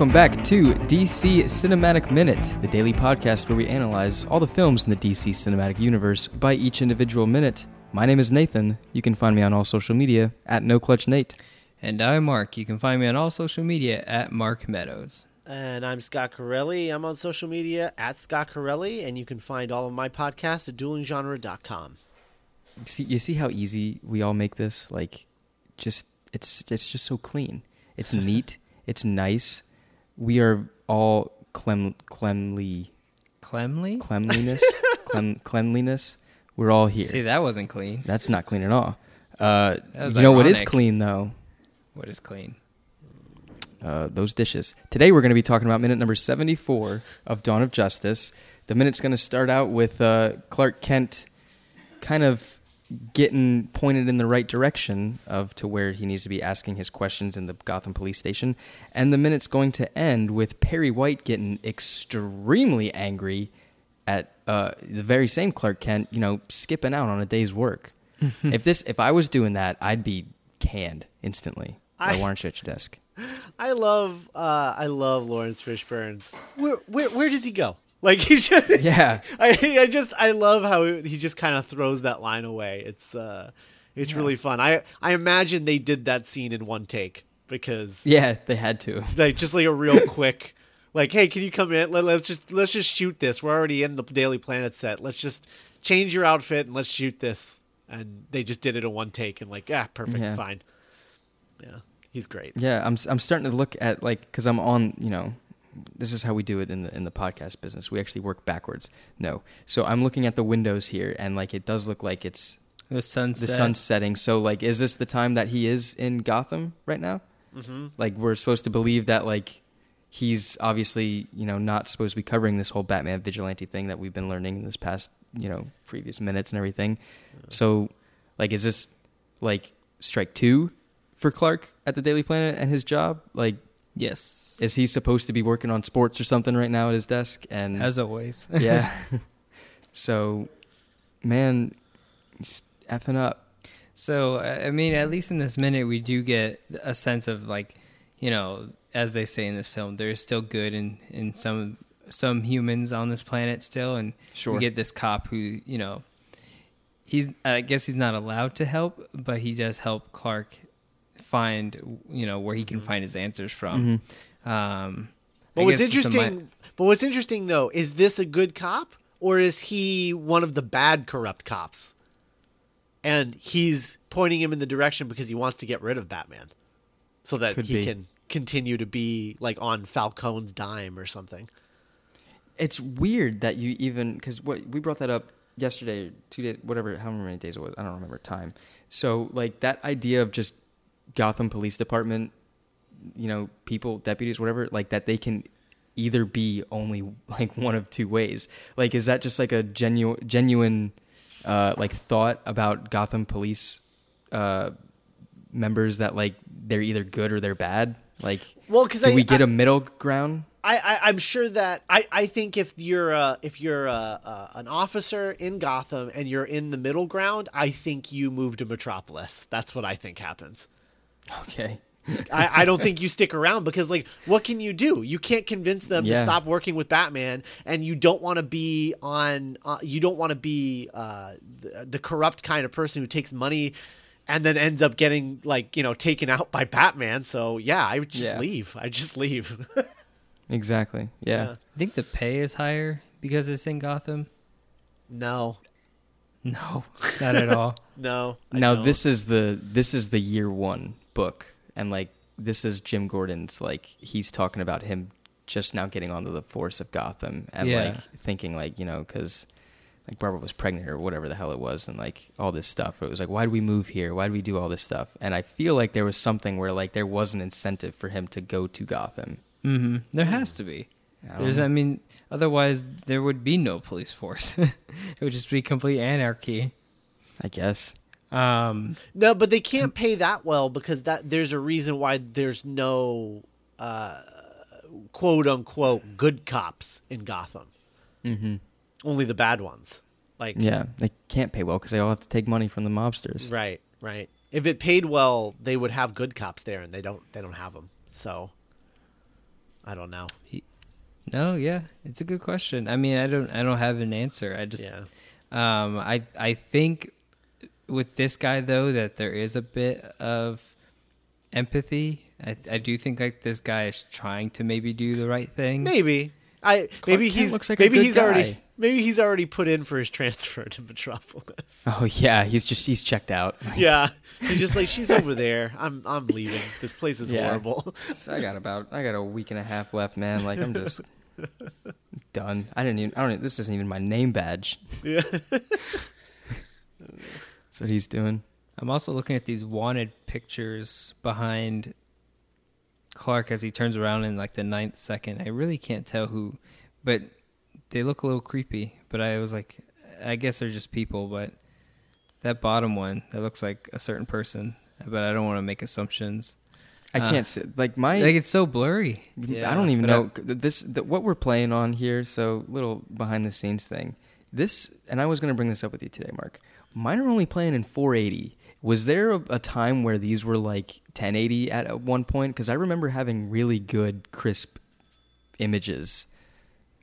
Welcome back to DC Cinematic Minute, the daily podcast where we analyze all the films in the DC Cinematic Universe by each individual minute. My name is Nathan. You can find me on all social media at NoClutchNate. And I'm Mark. You can find me on all social media at Mark Meadows. And I'm Scott Corelli. I'm on social media at Scott Corelli, and you can find all of my podcasts at duelinggenre.com. You see, you see how easy we all make this? Like, just it's it's just so clean. It's neat. it's nice. We are all clem clemly Clemley? cleanliness clem, cleanliness. We're all here. See, that wasn't clean. That's not clean at all. Uh, you know what is clean though? What is clean? uh, those dishes. Today we're going to be talking about minute number 74 of Dawn of Justice. The minute's going to start out with uh, Clark Kent kind of getting pointed in the right direction of to where he needs to be asking his questions in the Gotham police station. And the minute's going to end with Perry White getting extremely angry at uh, the very same Clark Kent, you know, skipping out on a day's work. if this if I was doing that, I'd be canned instantly by I- Warren Church desk. I love, uh, I love Laurence Fishburne. Where, where, where does he go? Like he just, Yeah. I, I just, I love how he just kind of throws that line away. It's, uh, it's really fun. I, I imagine they did that scene in one take because, Yeah, they had to. like, just like a real quick, like, hey, can you come in? Let, let's just, let's just shoot this. We're already in the Daily Planet set. Let's just change your outfit and let's shoot this. And they just did it in one take and like, ah, perfect, Yeah. fine. Yeah, he's great. Yeah, I'm I'm starting to look at like because I'm on you know this is how we do it in the in the podcast business. We actually work backwards. No, so I'm looking at the windows here and like it does look like it's The sunset. the sun's setting. So like, is this the time that he is in Gotham right now? Mm-hmm. Like we're supposed to believe that like he's obviously you know not supposed to be covering this whole Batman vigilante thing that we've been learning in this past you know previous minutes and everything. So like, is this like strike two for Clark at the Daily Planet and his job? Like, Yes. is he supposed to be working on sports or something right now at his desk? And As always. yeah, so man, he's effing up. So, I mean, at least in this minute, we do get a sense of like, you know, as they say in this film, there's still good in in some some humans on this planet still, and Sure. we get this cop who, you know, he's I guess he's not allowed to help, but he does help Clark find, you know, where he can find his answers from. Um, But I what's interesting, mi- but what's interesting though, is this a good cop or is he one of the bad corrupt cops? And he's pointing him in the direction because he wants to get rid of Batman, so that Could he be. can continue to be like on Falcone's dime or something. It's weird that you even because what we brought that up yesterday, two days, whatever, however many days it was, I don't remember time. So like that idea of just Gotham Police Department, you know, people, deputies, whatever, like that they can either be only like one of two ways. Like, is that just like a genuine, genuine, uh, like thought about Gotham Police, uh, members that like they're either good or they're bad? Like, Well, 'cause do I- we get I- a middle ground? I, I I'm sure that I, I think if you're uh, if you're uh, uh, an officer in Gotham and you're in the middle ground, I think you move to Metropolis. That's what I think happens. Okay. I, I don't think you stick around because like what can you do you can't convince them Yeah. to stop working with batman and you don't want to be on uh, you don't want to be uh, the, the corrupt kind of person who takes money and then ends up getting like you know taken out by batman so yeah i would just Yeah. leave i just leave Exactly. Yeah. Yeah. I think the pay is higher because it's in Gotham. no No, not at all. no I Now don't. this is the this is the year one book, and like this is Jim Gordon's like he's talking about him just now getting onto the force of Gotham and Yeah. like thinking like you know because like Barbara was pregnant or whatever the hell it was and like all this stuff. It was like why did we move here? Why did we do all this stuff? And I feel like there was something where like there was an incentive for him to go to Gotham. hmm There has to be. I There's, know. I mean, otherwise there would be no police force. it would just be complete anarchy. I guess. Um, no but they can't pay that well because that there's a reason why there's no uh, quote unquote good cops in gotham Mm-hmm. only the bad ones like Yeah, they can't pay well because they all have to take money from the mobsters. Right, right. If it paid well, they would have good cops there, and they don't. They don't have them. So I don't know. He, No, yeah, it's a good question. I mean, I don't, I don't have an answer. I just, Yeah. um, I, I think with this guy though that there is a bit of empathy. I, I do think like this guy is trying to maybe do the right thing. Maybe. I maybe Kent he's looks like a maybe good he's already maybe he's already put in for his transfer to Metropolis. Oh yeah, he's just he's checked out. yeah. He's just like she's over there. I'm I'm leaving. This place is Yeah. horrible. So I got about I got a week and a half left, man. Like I'm just done. I didn't even I don't. This isn't even my name badge. yeah. That's what he's doing. I'm also looking at these wanted pictures behind Clark as he turns around in like the ninth second. I really can't tell who, but they look a little creepy. But I was like, I guess they're just people. But that bottom one, that looks like a certain person. But I don't want to make assumptions. I Uh, can't sit like my. Like it's so blurry. Yeah, I don't even but know this. The, what we're playing on here. So little behind the scenes thing. This and I was going to bring this up with you today, Mark. Mine are only playing in 480. Was there a, a time where these were like 1080 at, at one point? Because I remember having really good crisp images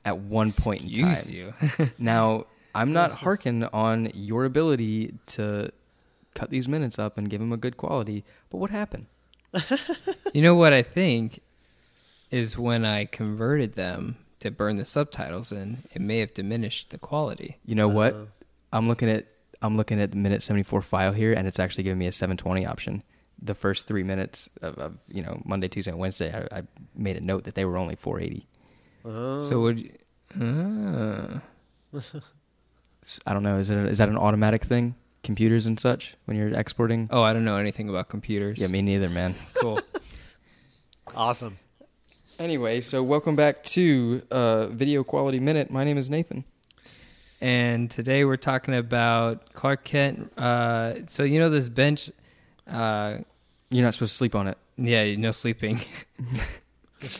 at one point in time. Excuse you. Now, I'm not harking on your ability to cut these minutes up and give them a good quality, but what happened? you know what I think is when I converted them to burn the subtitles in, it may have diminished the quality. You know what? Uh, I'm looking at I'm looking at the minute 74 file here, and it's actually giving me a 720 option. The first three minutes of, of you know Monday, Tuesday, and Wednesday, I, I made a note that they were only 480. Oh. So would you. S- I don't know. Is it is that an automatic thing? Computers and such when you're exporting? Oh, I don't know anything about computers. Yeah, me neither, man. cool. awesome. Anyway, so welcome back to uh, Video Quality Minute. My name is Nathan. And today we're talking about Clark Kent. Uh, so you know this bench. Uh, You're not supposed to sleep on it. yeah, no sleeping.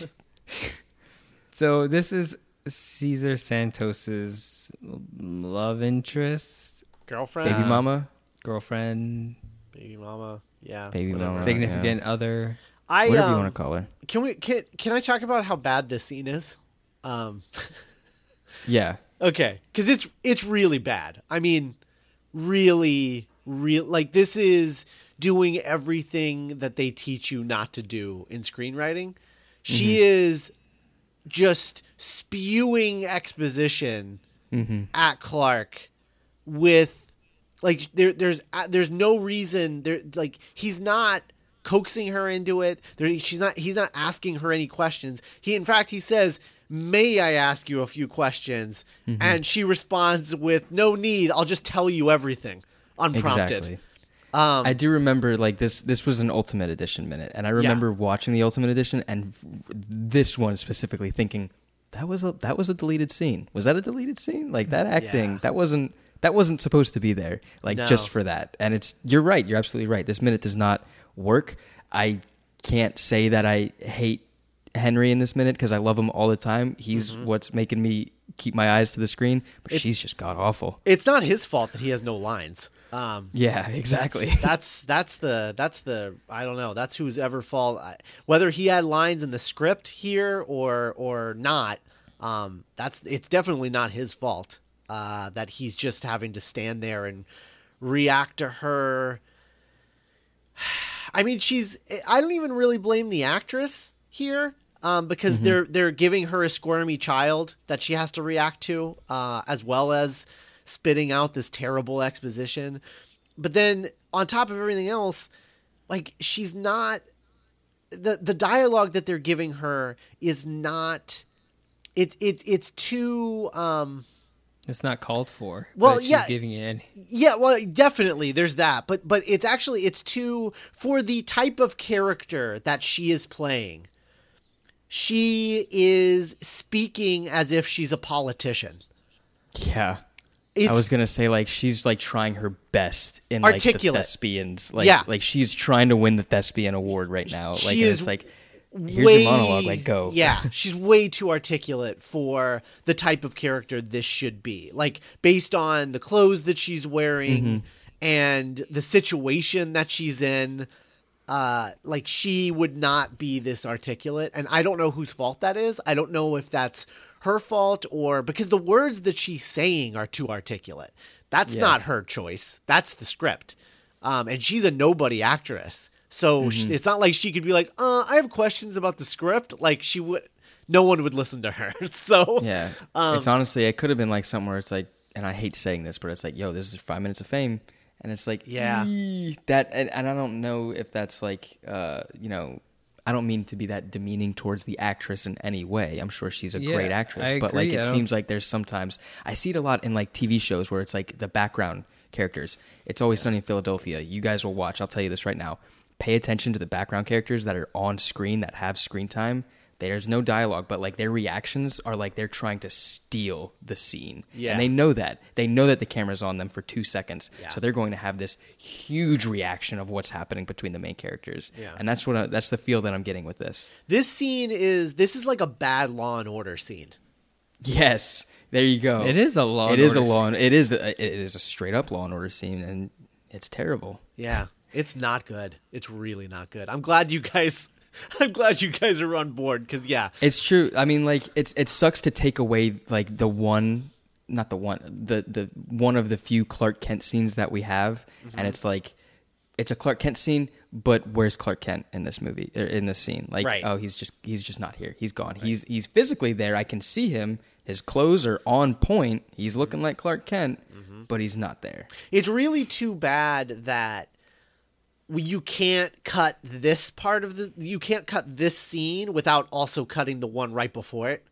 so this is Cesar Santos's love interest, Girlfriend. Baby Uh, mama, girlfriend, Baby mama. Yeah. Baby whatever. mama. significant other. I whatever um, you want to call her. Can we can can I talk about how bad this scene is? Um Yeah, okay, cuz it's it's really bad. I mean really real like this is doing everything that they teach you not to do in screenwriting. She is just spewing exposition at Clark with like there there's uh, there's no reason there like he's not coaxing her into it there she's not he's not asking her any questions he in fact he says may i ask you a few questions and she responds with no need i'll just tell you everything unprompted exactly. um I do remember like this. This was an Ultimate Edition minute, and I remember watching the Ultimate Edition and f- this one specifically, thinking that was a that was a deleted scene. Was that a deleted scene? Like that acting Yeah. that wasn't that wasn't supposed to be there. Like No. just for that. And it's you're right. You're absolutely right. This minute does not work. I can't say that I hate Henry in this minute because I love him all the time. He's what's making me keep my eyes to the screen. But Mm-hmm. It's- she's just god awful. it's not his fault that he has no lines um Yeah, exactly. that's that's the that's the I don't know. That's who's ever fault. Whether he had lines in the script here or or not, um, that's it's definitely not his fault. Uh, that he's just having to stand there and react to her. I mean, she's. I don't even really blame the actress here. Um, because they're they're giving her a squirmy child that she has to react to, uh, as well as spitting out this terrible exposition. But then on top of everything else, like she's not the the dialogue that they're giving her is not it's it's it's too um It's not called for. Well, yeah. giving in. Yeah well definitely there's that but but it's actually it's too for the type of character that she is playing she is speaking as if she's a politician Yeah. it's I was gonna say like she's like trying her best in like the thespians. Like Yeah. like she's trying to win the thespian award right now. Like She and is it's like here's way, your monologue, like go. Yeah, she's way too articulate for the type of character this should be. Like based on the clothes that she's wearing Mm-hmm. and the situation that she's in. Uh, like she would not be this articulate, and I don't know whose fault that is. I don't know if that's her fault or because the words that she's saying are too articulate. That's Yeah. not her choice. That's the script, um, and she's a nobody actress. So sh it's not like she could be like, uh, "I have questions about the script." Like she would, no one would listen to her. So Yeah. Um, it's honestly, it could have been like somewhere it's like, and I hate saying this, but it's like, yo, this is five minutes of fame. And it's like, Yeah. That, and, and I don't know if that's like, uh, you know, I don't mean to be that demeaning towards the actress in any way. I'm sure she's a Yeah, great actress, I but like, it seems like there's sometimes, I see it a lot in like TV shows where it's like the background characters. It's always sunny in Philadelphia. You guys will watch, I'll tell you this right now. Pay attention to the background characters that are on screen that have screen time. There's no dialogue, but like their reactions are like they're trying to steal the scene. Yeah. And they know that. They know that the camera's on them for two seconds. Yeah. So they're going to have this huge reaction of what's happening between the main characters. Yeah. And that's what I, that's the feel that I'm getting with this. this scene is this is like a bad Law and Order scene. Yes. There you go. It is a Law It and is a law. and- It is. A, it is a straight up law and order scene, and it's terrible. Yeah, it's not good. It's really not good. I'm glad you guys. I'm glad you guys are on board because yeah, It's true. I mean, like it's it sucks to take away like the one, not the one, the the one of the few Clark Kent scenes that we have, Mm-hmm. and it's like it's a Clark Kent scene, but where's Clark Kent in this movie or in this scene? Like, Right. oh, he's just he's just not here. He's gone. He's he's physically there. I can see him. His clothes are on point. He's looking like Clark Kent, Mm-hmm. but he's not there. it's really too bad that you can't cut this part of the. You can't cut this scene without also cutting the one right before it,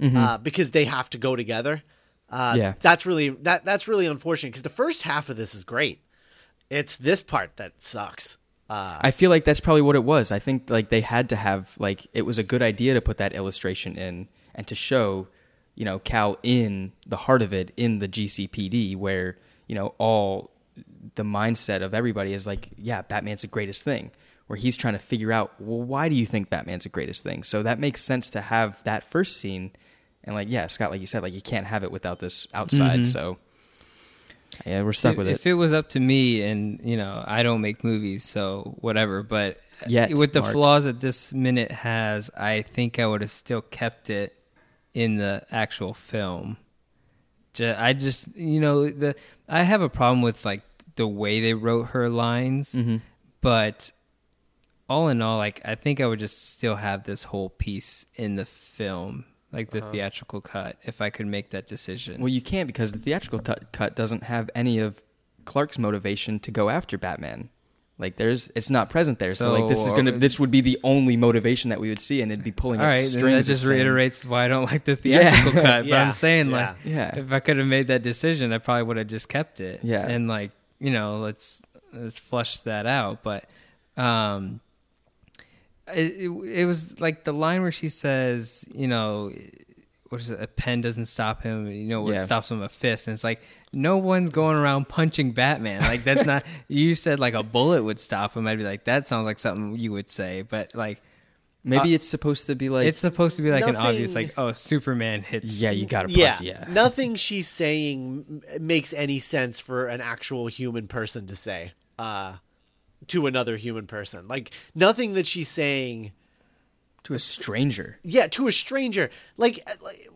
uh, because they have to go together. Uh, Yeah. that's really that that's really unfortunate because the first half of this is great. It's this part that sucks. Uh, I feel like that's probably what it was. I think like they had to have like it was a good idea to put that illustration in and to show, you know, Cal in the heart of it in the GCPD where, you know, all the mindset of everybody is like, yeah, Batman's the greatest thing. Where he's trying to figure out, well, why do you think Batman's the greatest thing? So that makes sense to have that first scene. And like, yeah, Scott, like you said, like you can't have it without this outside. Mm-hmm. So yeah, we're stuck if, with it. if it was up to me, and you know, I don't make movies, so whatever. But Yet, with the Mark. flaws that this minute has, I think I would have still kept it in the actual film. I just, you know, the I have a problem with like the way they wrote her lines, Mm-hmm. but all in all, like I think I would just still have this whole piece in the film, like the theatrical cut, if I could make that decision. Well, you can't because the theatrical t- cut doesn't have any of Clark's motivation to go after Batman. Like there's, it's not present there. So, like this is gonna, uh, this would be the only motivation that we would see, and it'd be pulling All right, strings. that just saying- reiterates why I don't like the Yeah. theatrical cut. But Yeah, I'm saying, yeah. like, Yeah. if I could have made that decision, I probably would have just kept it. Yeah. and like, you know, let's let's flush that out. But, um, it, it, it was like the line where she says, you know, what is it? A pen doesn't stop him. You know, what Yeah. stops him? A fist. And it's like no one's going around punching Batman. Like that's not. you said like a bullet would stop him. I'd be like, that sounds like something you would say. But like, Maybe Uh, it's supposed to be like, it's supposed to be like an obvious, like, oh, Superman hits. yeah, you gotta punch. yeah, Yeah, nothing she's saying m- makes any sense for an actual human person to say uh, to another human person. Like nothing that she's saying, to a stranger. yeah, to a stranger. Like, uh, like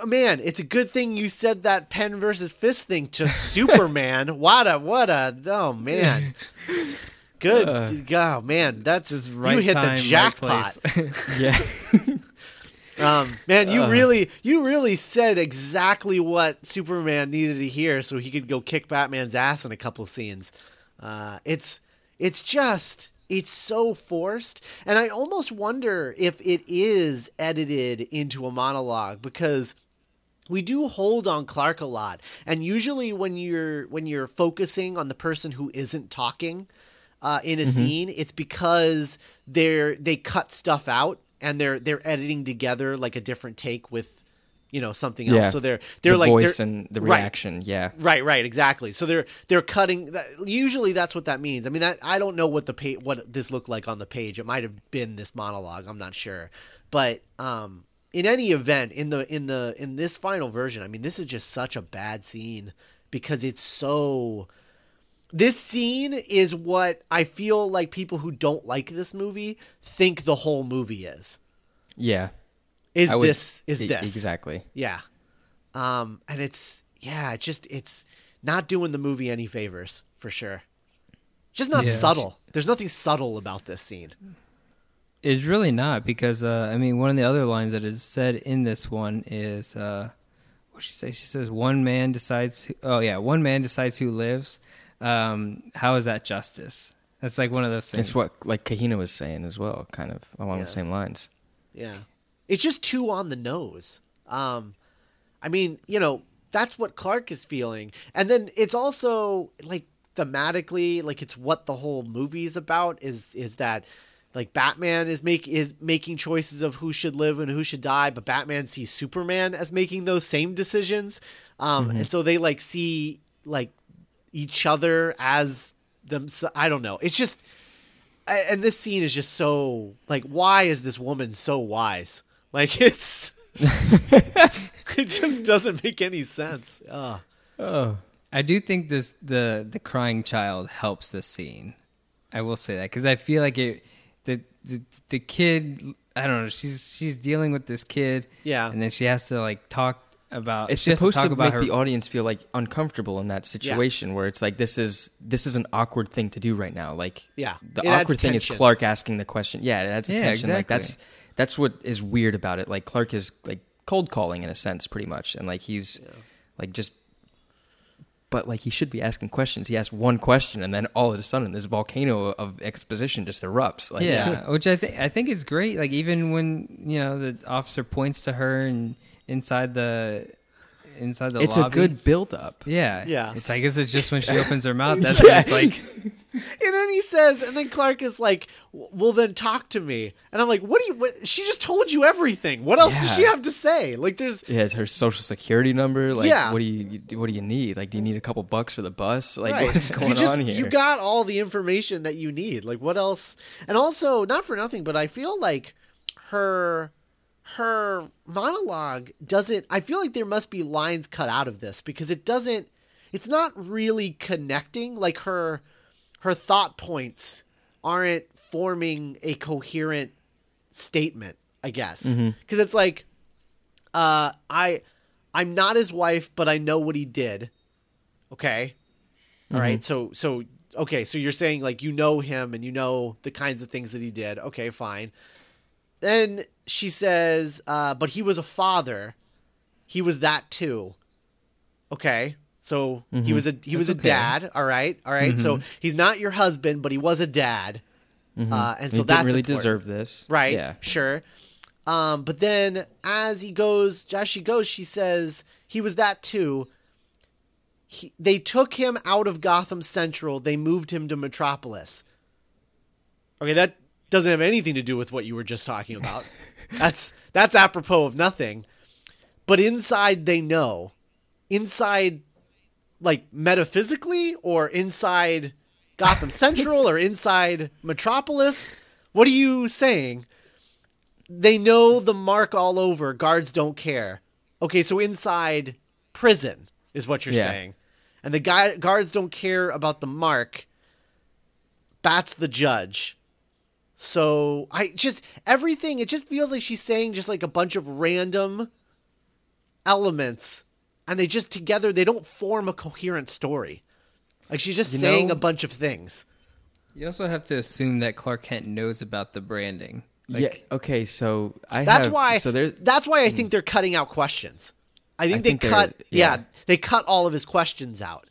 uh, man, it's a good thing you said that pen versus fist thing to Superman. what a what a oh man. Good, oh man, that's right you hit time, the jackpot. place. Yeah, Um, man, you Uh. really, you really said exactly what Superman needed to hear, so he could go kick Batman's ass in a couple scenes. Uh, it's, it's just, it's so forced, and I almost wonder if it is edited into a monologue because we do hold on Clark a lot, and usually when you're when you're focusing on the person who isn't talking uh, in a scene, it's because they're they cut stuff out and they're they're editing together like a different take with you know something else. yeah. So they're they're the like voice they're- and the right. reaction. Yeah, Right, right, exactly. So they're they're cutting. That, usually, that's what that means. I mean, that I don't know what the pa- what this looked like on the page. It might have been this monologue. I'm not sure, but um, in any event, in the in the in this final version, I mean, this is just such a bad scene because it's so this scene is what I feel like people who don't like this movie think the whole movie is. Yeah. Is would- this is e- this exactly? Yeah. Um and it's yeah, it just it's not doing the movie any favors for sure. Just not Yeah. subtle. There's nothing subtle about this scene. It's really not because uh, I mean one of the other lines that is said in this one is uh, what she say? She says one man decides. Who, oh yeah, one man decides who lives. Um, how is that justice? That's like one of those things. It's what like Kahina was saying as well, kind of along Yeah. the same lines. Yeah. It's just too on the nose. Um I mean, you know, that's what Clark is feeling. And then it's also like thematically, like it's what the whole movie is about is is that like Batman is make is making choices of who should live and who should die, but Batman sees Superman as making those same decisions. Um and so they like see like each other as them I don't know. It's just and this scene is just so like why is this woman so wise like it's it just doesn't make any sense Ugh. Oh, I do think this the the crying child helps this scene. I will say that because I feel like it the, the the kid I don't know she's she's dealing with this kid Yeah. and then she has to like talk about it's supposed to, about make her the audience feel like uncomfortable in that situation where it's like this is this is an awkward thing to do right now. Like Yeah. the It awkward thing is. Clark asking the question. Yeah, that's Yeah, attention. Like that's that's what is weird about it. Like Clark is like cold calling in a sense, pretty much, and like he's like just. But like he should be asking questions. He asks one question, and then all of a sudden, this volcano of exposition just erupts. Like, yeah, which I think I think is great. Like even when you know the officer points to her and inside the inside the it's lobby. a good build up. yeah, Yeah. It's I guess it's just when she opens her mouth. That's when it's like, and then he says and then clark is like well then talk to me and i'm like what do you what she just told you everything what else does she have to say like there's Yeah, it's her social security number. Like, Yeah. what do you what do you need? Like, do you need a couple bucks for the bus? Like, Right. what is going you just, on here? You got all the information that you need. Like what else? And also, not for nothing, but I feel like her her monologue doesn't I feel like there must be lines cut out of this because it doesn't it's not really connecting like her her thought points aren't forming a coherent statement, I guess. Cuz it's like uh I I'm not his wife, but I know what he did. Okay? All right. So so okay, so you're saying like you know him and you know the kinds of things that he did. Okay, fine. Then she says, uh, but he was a father. He was that too. Okay. So he was a he was a okay. dad, all right? All right? So he's not your husband, but he was a dad. Uh, and so he that's didn't really important. deserve this, Right. Yeah, Sure. Um, but then as he goes, as she goes, she says he was that too. He, they took him out of Gotham Central. They moved him to Metropolis. Okay, that doesn't have anything to do with what you were just talking about. that's that's apropos of nothing. But inside, they know. Inside, like metaphysically, or inside Gotham Central, or inside Metropolis. What are you saying? They know the mark all over. Guards don't care. Okay, so inside prison is what you're Yeah. saying, and the guy guards don't care about the mark. That's the judge. So I just everything. It just feels like she's saying just like a bunch of random elements, and they just together they don't form a coherent story. Like she's just You saying know- a bunch of things. you also have to assume that Clark Kent knows about the branding. Like, yeah. Okay, so I That's have, why. So there, that's why I think they're cutting out questions. I think I they think cut. Yeah. yeah. they cut all of his questions out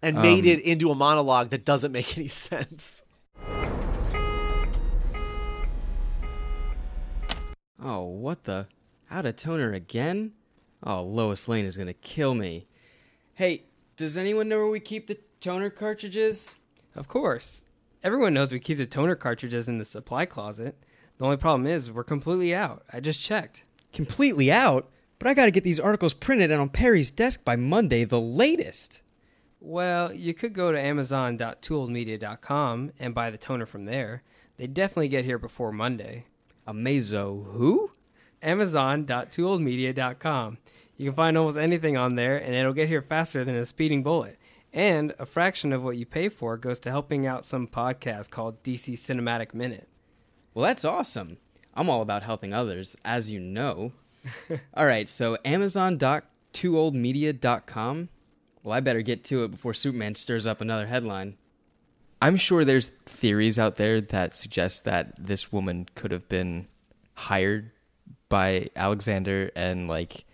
and made Um, it into a monologue that doesn't make any sense. Oh, what the? Out of toner again? Oh, Lois Lane is gonna kill me. Hey, does anyone know where we keep the toner cartridges? Of course. Everyone knows we keep the toner cartridges in the supply closet. The only problem is we're completely out. I just checked. Completely out? But I gotta get these articles printed and on Perry's desk by Monday, the latest. Well, you could go to amazon.tooledmedia.com and buy the toner from there. They definitely get here before Monday. Amazo who? Amazon.tooledmedia.com. You can find almost anything on there, and it'll get here faster than a speeding bullet. And a fraction of what you pay for goes to helping out some podcast called DC Cinematic Minute. Well, that's awesome. I'm all about helping others, as you know. all right, so Amazon.tooledmedia.com. Well, I better get to it before Superman stirs up another headline. I'm sure there's theories out there that suggest that this woman could have been hired by Alexander and like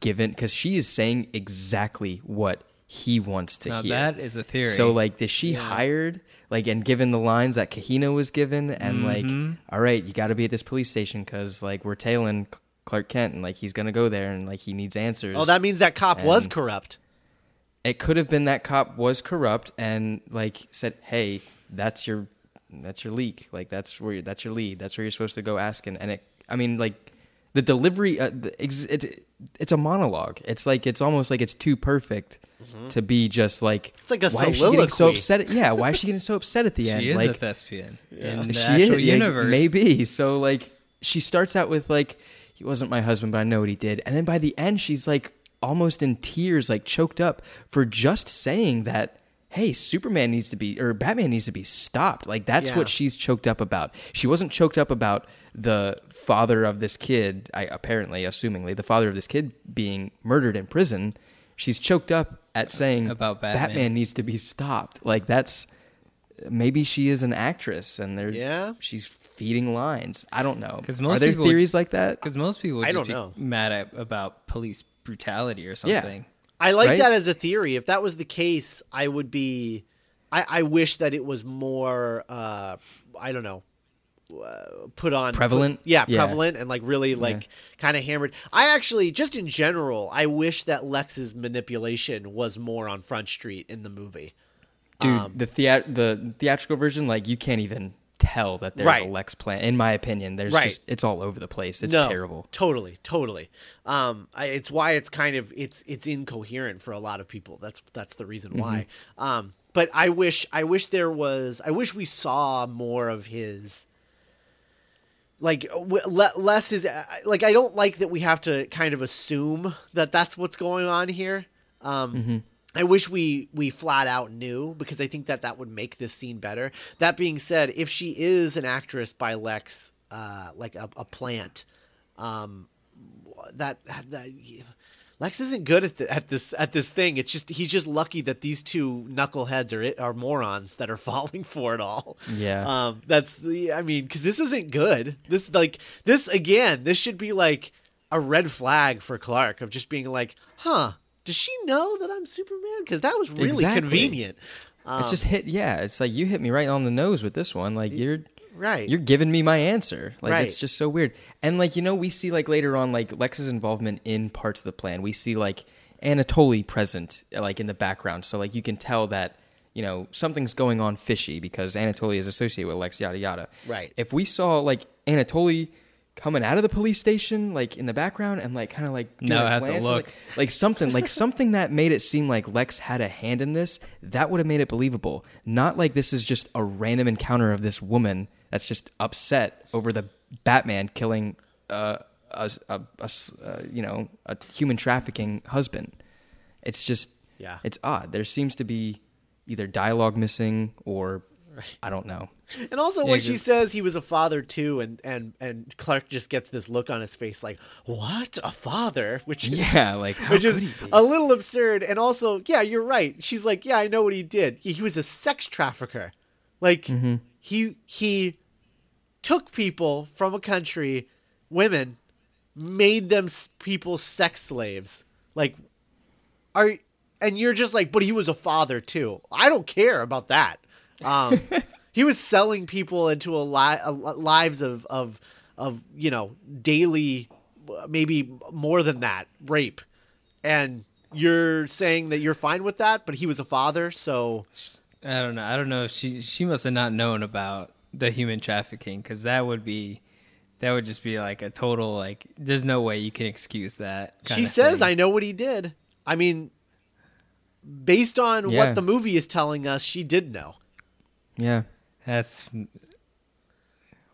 given because she is saying exactly what he wants to Now hear. that is a theory. So like, is she hired like and given the lines that Kahina was given and Mm-hmm. like, all right, you got to be at this police station because like we're tailing Clark Kent and like he's gonna go there and like he needs answers. Oh, that means that cop was corrupt. It could have been that cop was corrupt and like said, "Hey, that's your that's your leak. Like that's where that's your lead. That's where you're supposed to go asking." And it, I mean, like the delivery, uh, the, ex- it's it's a monologue. It's like it's almost like it's too perfect to be just like It's like a why is she getting so upset? At, yeah, why is she getting so upset at the end? she is like a thespian in the she actual is, yeah, universe. maybe. So like she starts out with like he wasn't my husband, but I know what he did, and then by the end she's like almost in tears, like choked up for just saying that. Hey, Superman needs to be, or Batman needs to be stopped. Like that's Yeah. what she's choked up about. She wasn't choked up about the father of this kid. I apparently, assumingly, the father of this kid being murdered in prison. She's choked up at saying About Batman. Batman needs to be stopped. Like that's maybe she is an actress and they're Yeah. she's feeding lines. I don't know. 'Cause most Are there people would- theories like that? Because most people would I just don't be know. mad at, about police brutality or something. Yeah. something. I like Right? that as a theory. If that was the case, I would be. I, I wish that it was more. Uh, I don't know. Uh, put on Prevalent? put- yeah, Yeah. prevalent and like really like kind of hammered. I actually just in general, I wish that Lex's manipulation was more on Front Street in the movie. Dude, Um, the thea- the theatrical version, like you can't even tell that there's Right. a Lex plan. In my opinion, there's Right. just it's all over the place. It's no, terrible. Totally, totally. Um, I, it's why it's kind of it's it's incoherent for a lot of people. That's that's the reason why. Um, but I wish I wish there was I wish we saw more of his. Like le- less is like I don't like that we have to kind of assume that that's what's going on here. Um, I wish we we flat out knew because I think that that would make this scene better. That being said, if she is an actress by Lex, uh, like a, a plant, um, that that Lex isn't good at the, at this at this thing. It's just he's just lucky that these two knuckleheads are are morons that are falling for it all. Yeah. Um, that's the I mean because this isn't good. This like this again. This should be like a red flag for Clark of just being like, huh. Does she know that I'm Superman? Because that was really Exactly. convenient. Um, it's just hit yeah, it's like you hit me right on the nose with this one. Like you're right. you're giving me my answer. Like Right. it's just so weird. And like you know, we see like later on like Lex's involvement in parts of the plan. We see like Anatoly present like in the background, so like you can tell that you know something's going on fishy because Anatoly is associated with Lex. Yada yada. Right. If we saw like Anatoly coming out of the police station like in the background and like kind of like a I have to look. like, like something like something that made it seem like Lex had a hand in this that would have made it believable not like this is just a random encounter of this woman that's just upset over the Batman killing uh, a, a, a s- uh, you know a human trafficking husband it's just Yeah. it's odd there seems to be either dialogue missing or I don't know And also Yeah, when she just- says he was a father too, and and and Clark just gets this look on his face like, "What a father?" Which is, yeah like which is a little absurd. And also, yeah, you're right. She's like, "Yeah, I know what he did. He, he was a sex trafficker. Like Mm-hmm. he he took people from a country, women, made them people sex slaves. Like are and you're just like, but he was a father too. I don't care about that. Um, he was selling people into a, li- a lives of of of you know daily, maybe more than that rape, and you're saying that you're fine with that, but he was a father, so I don't know. I don't know if she she must have not known about the human trafficking because that would be that would just be like a total like. There's no way you can excuse that. she says, thing. "I know what he did." I mean, based on Yeah. what the movie is telling us, she did know. Yeah That's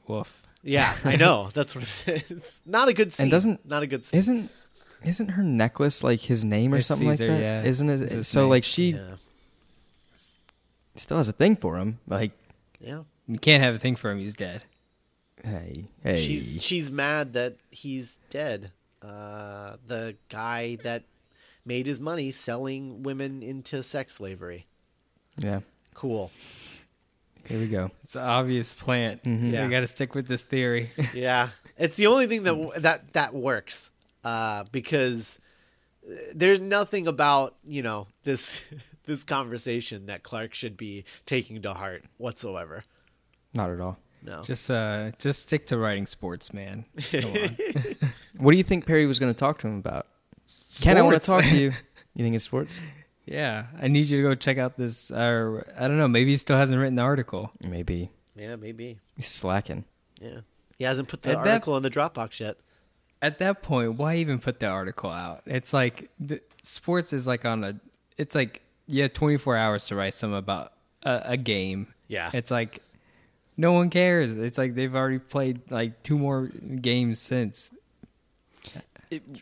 woof. Yeah, I know. That's what it is. Not a good scene. And doesn't- not a good scene. Isn't isn't her necklace like his name or It's something Cesar, like that? yeah. Isn't it? his So name. like she Yeah. still has a thing for him. Like, Yeah. You can't have a thing for him. He's dead. hey, hey, She's she's mad that he's dead. Uh, the guy that made his money selling women into sex slavery. yeah. Cool. Here we go. It's an obvious plant. Mhm. Yeah. You got to stick with this theory. Yeah, it's the only thing that that that works uh, because there's nothing about you know this this conversation that Clark should be taking to heart whatsoever. Not at all. No, just uh, just stick to writing sports, man. Come on. What do you think Perry was going to talk to him about? Kent, I want to talk to you. You think it's sports? Yeah, I need you to go check out this. Or I don't know. Maybe he still hasn't written the article. Maybe yeah, maybe. he's slacking. Yeah, he hasn't put the At that- article in the Dropbox yet. At that point, why even put the article out? It's like the, sports is like on a. It's like you have 24 hours to write some about a, a game. Yeah. It's like no one cares. It's like they've already played like two more games since.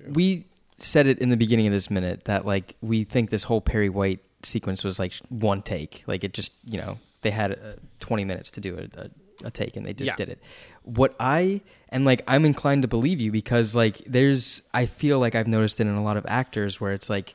We said it in the beginning of this minute that like we think this whole Perry White sequence was like one take. Like it just you know they had uh, 20 minutes to do a, a, a take and they just Yeah. did it. What I and like I'm inclined to believe you because like there's I feel like I've noticed it in a lot of actors where it's like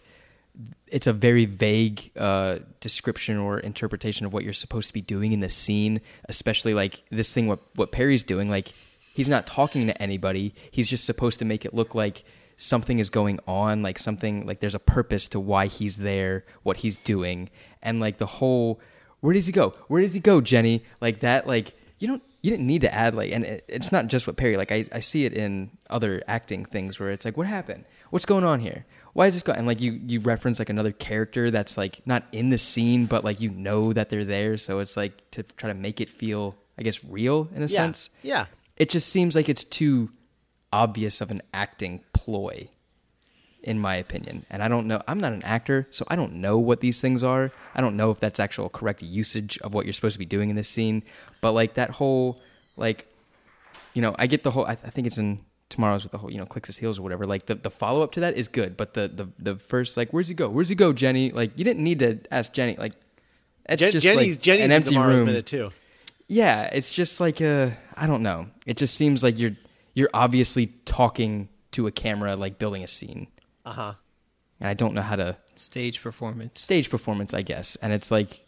it's a very vague uh, description or interpretation of what you're supposed to be doing in the scene, especially like this thing what what Perry's doing. Like he's not talking to anybody. He's just supposed to make it look like something is going on, like something like there's a purpose to why he's there, what he's doing, and like the whole where does he go? Where does he go, Jenny? Like that, like you don't you didn't need to add like and it, it's not just what Perry like I, I see it in other acting things where it's like what happened? What's going on here? Why is this going? And like you you reference like another character that's like not in the scene but like you know that they're there, so it's like to try to make it feel I guess real in a Yeah, sense. yeah. It just seems like it's too obvious of an acting ploy in my opinion. And I don't know. I'm not an actor, so I don't know what these things are. I don't know if that's actual correct usage of what you're supposed to be doing in this scene. But like that whole, like, you know, I get the whole. I, I think it's in tomorrow's with the whole, you know, clicks his heels or whatever. Like the, the follow up to that is good, but the, the the first like, where's he go? Where's he go, Jenny? Like you didn't need to ask Jenny. Like, it's Jen- just Jenny's like Jenny's an empty tomorrow's room. minute too. Yeah, it's just like a I don't know. It just seems like you're you're obviously talking to a camera, like building a scene, Uh huh. and I don't know how to Stage performance. stage performance, I guess. And it's like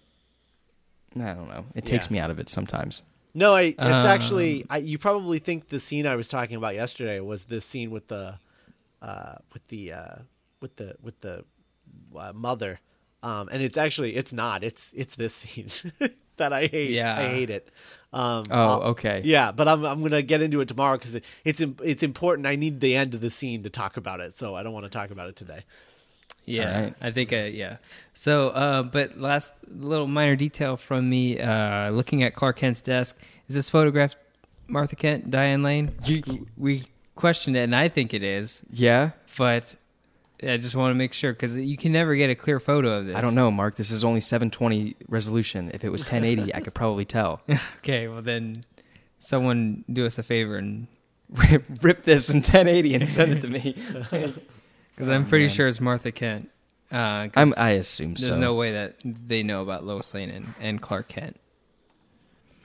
I don't know. It takes Yeah. me out of it sometimes. No, I, it's Um, actually I, you probably think the scene I was talking about yesterday was this scene with the uh, with the uh, with the with the uh, mother, um, and it's actually it's not. It's it's this scene that I hate. Yeah. I hate it. Um, Oh, I'll- okay. Yeah, but I'm I'm gonna get into it tomorrow because it, it's it's important. I need the end of the scene to talk about it, so I don't want to talk about it today. Yeah, Alright. I think, uh, yeah. So, uh, but last little minor detail from me uh, looking at Clark Kent's desk is this photograph Martha Kent, Diane Lane? You- we questioned it, and I think it is, Yeah, but I just want to make sure because you can never get a clear photo of this. I don't know, Mark. This is only 720 resolution. If it was 1080, I could probably tell. Okay, well then, someone do us a favor and rip, rip this in 1080 and send it to me. because I'm pretty Oh, man. sure it's Martha Kent. Uh, 'cause I'm, I assume there's so. There's no way that they know about Lois Lane and, and Clark Kent.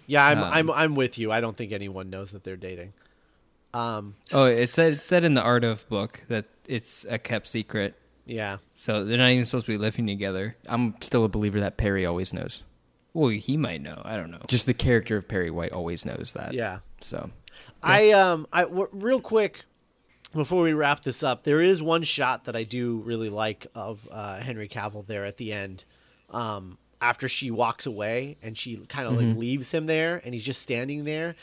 Yeah, I'm Um, I'm I'm with you. I don't think anyone knows that they're dating. Um, Oh, it said it said in the Art of book that it's a kept secret. yeah. So they're not even supposed to be living together. I'm still a believer that Perry always knows. Well, he might know. I don't know. Just the character of Perry White always knows that. Yeah. So I um I w- real quick before we wrap this up, there is one shot that I do really like of uh, Henry Cavill there at the end. Um, after she walks away and she kind of like leaves him there, and he's just standing there.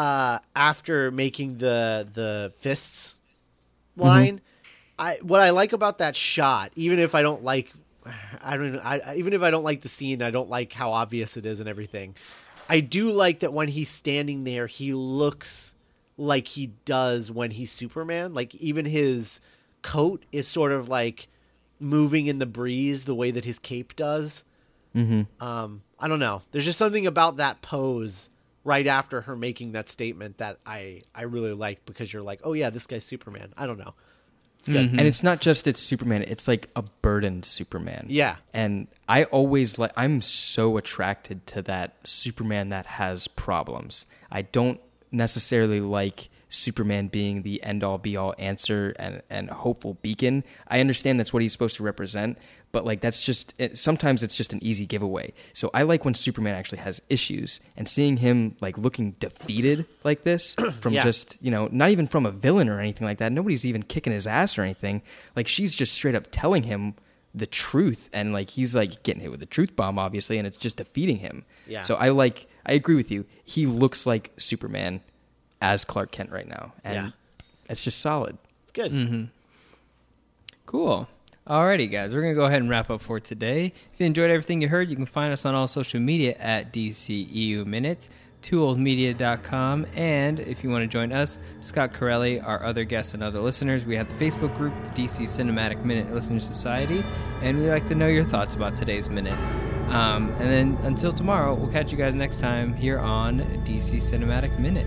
Uh, after making the the fists line, I what I like about that shot, even if I don't like, I don't, I even if I don't like the scene, I don't like how obvious it is and everything. I do like that when he's standing there, he looks like he does when he's Superman. Like even his coat is sort of like moving in the breeze the way that his cape does. hmm Um, I don't know. There's just something about that pose right after her making that statement that I I really like because you're like, oh yeah, this guy's Superman. I don't know. It's good. Mm-hmm. and it's not just it's Superman; it's like a burdened Superman. Yeah. and I always like. I'm so attracted to that Superman that has problems. I don't necessarily like Superman being the end all be all answer and and hopeful beacon. I understand that's what he's supposed to represent, but like that's just it, sometimes it's just an easy giveaway. So I like when Superman actually has issues and seeing him like looking defeated like this from Yeah. just you know not even from a villain or anything like that. Nobody's even kicking his ass or anything. Like she's just straight up telling him the truth and like he's like getting hit with the truth bomb obviously and it's just defeating him. Yeah. So I like I agree with you. He looks like Superman as Clark Kent right now. And Yeah. it's just solid. It's good. Mm-hmm. Cool. Alrighty, guys, we're gonna go ahead and wrap up for today. If you enjoyed everything you heard, you can find us on all social media at DCEU Minute, tooledmedia.com, and if you want to join us, Scott Corelli, our other guests, and other listeners, we have the Facebook group, the DC Cinematic Minute Listener Society, and we'd like to know your thoughts about today's minute. Um, and then until tomorrow, we'll catch you guys next time here on DC Cinematic Minute.